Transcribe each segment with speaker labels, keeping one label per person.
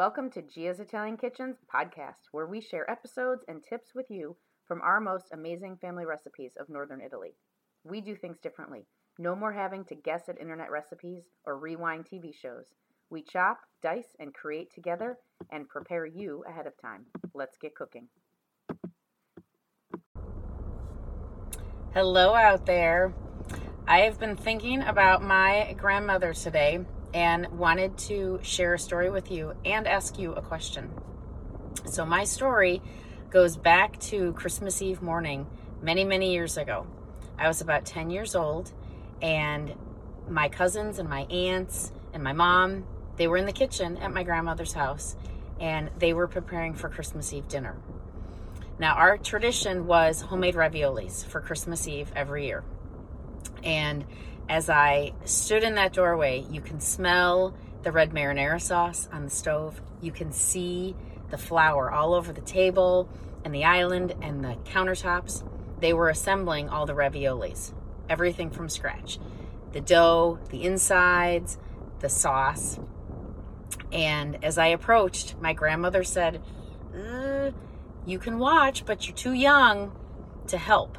Speaker 1: Welcome to Gia's Italian Kitchens podcast, where we share episodes and tips with you from our most amazing family recipes of Northern Italy. We do things differently. No more having to guess at internet recipes or rewind TV shows. We chop, dice, and create together and prepare you ahead of time. Let's get cooking. Hello out there. I have been thinking about my grandmother today and wanted to share a story with you and ask you a question. So, my story goes back to Christmas Eve morning many, many years ago. I was about 10 years old, and my cousins and my aunts and my mom, they were in the kitchen at my grandmother's house and they were preparing for Christmas Eve dinner. Now, our tradition was homemade raviolis for Christmas Eve every year. And as I stood in that doorway, you can smell the red marinara sauce on the stove. You can see the flour all over the table and the island and the countertops. They were assembling all the raviolis, everything from scratch the dough, the insides, the sauce. And as I approached, my grandmother said, uh, You can watch, but you're too young to help.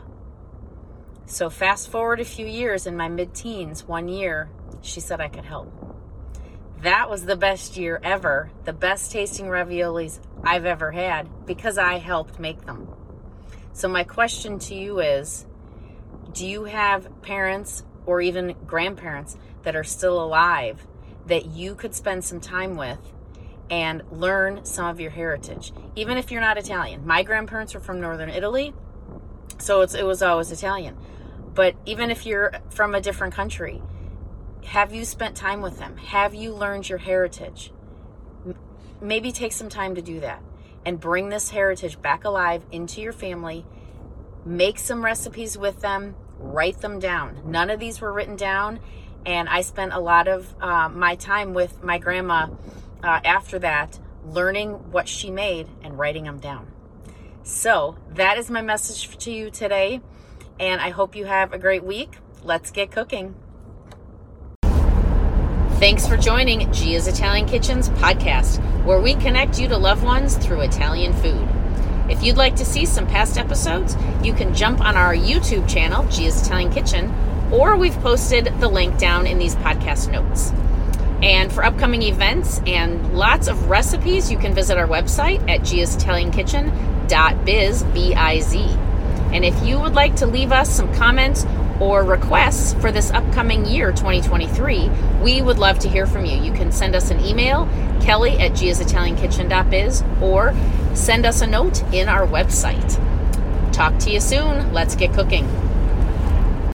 Speaker 1: So, fast forward a few years in my mid teens, one year, she said I could help. That was the best year ever, the best tasting raviolis I've ever had because I helped make them. So, my question to you is Do you have parents or even grandparents that are still alive that you could spend some time with and learn some of your heritage? Even if you're not Italian. My grandparents were from northern Italy, so it was always Italian. But even if you're from a different country, have you spent time with them? Have you learned your heritage? Maybe take some time to do that and bring this heritage back alive into your family. Make some recipes with them, write them down. None of these were written down, and I spent a lot of uh, my time with my grandma uh, after that, learning what she made and writing them down. So, that is my message to you today and I hope you have a great week. Let's get cooking. Thanks for joining Gia's Italian Kitchens podcast, where we connect you to loved ones through Italian food. If you'd like to see some past episodes, you can jump on our YouTube channel, Gia's Italian Kitchen, or we've posted the link down in these podcast notes. And for upcoming events and lots of recipes, you can visit our website at giasitaliankitchen.biz, B-I-Z. B I Z. And if you would like to leave us some comments or requests for this upcoming year, 2023, we would love to hear from you. You can send us an email, kelly at giasitaliankitchen.biz, or send us a note in our website. Talk to you soon. Let's get cooking.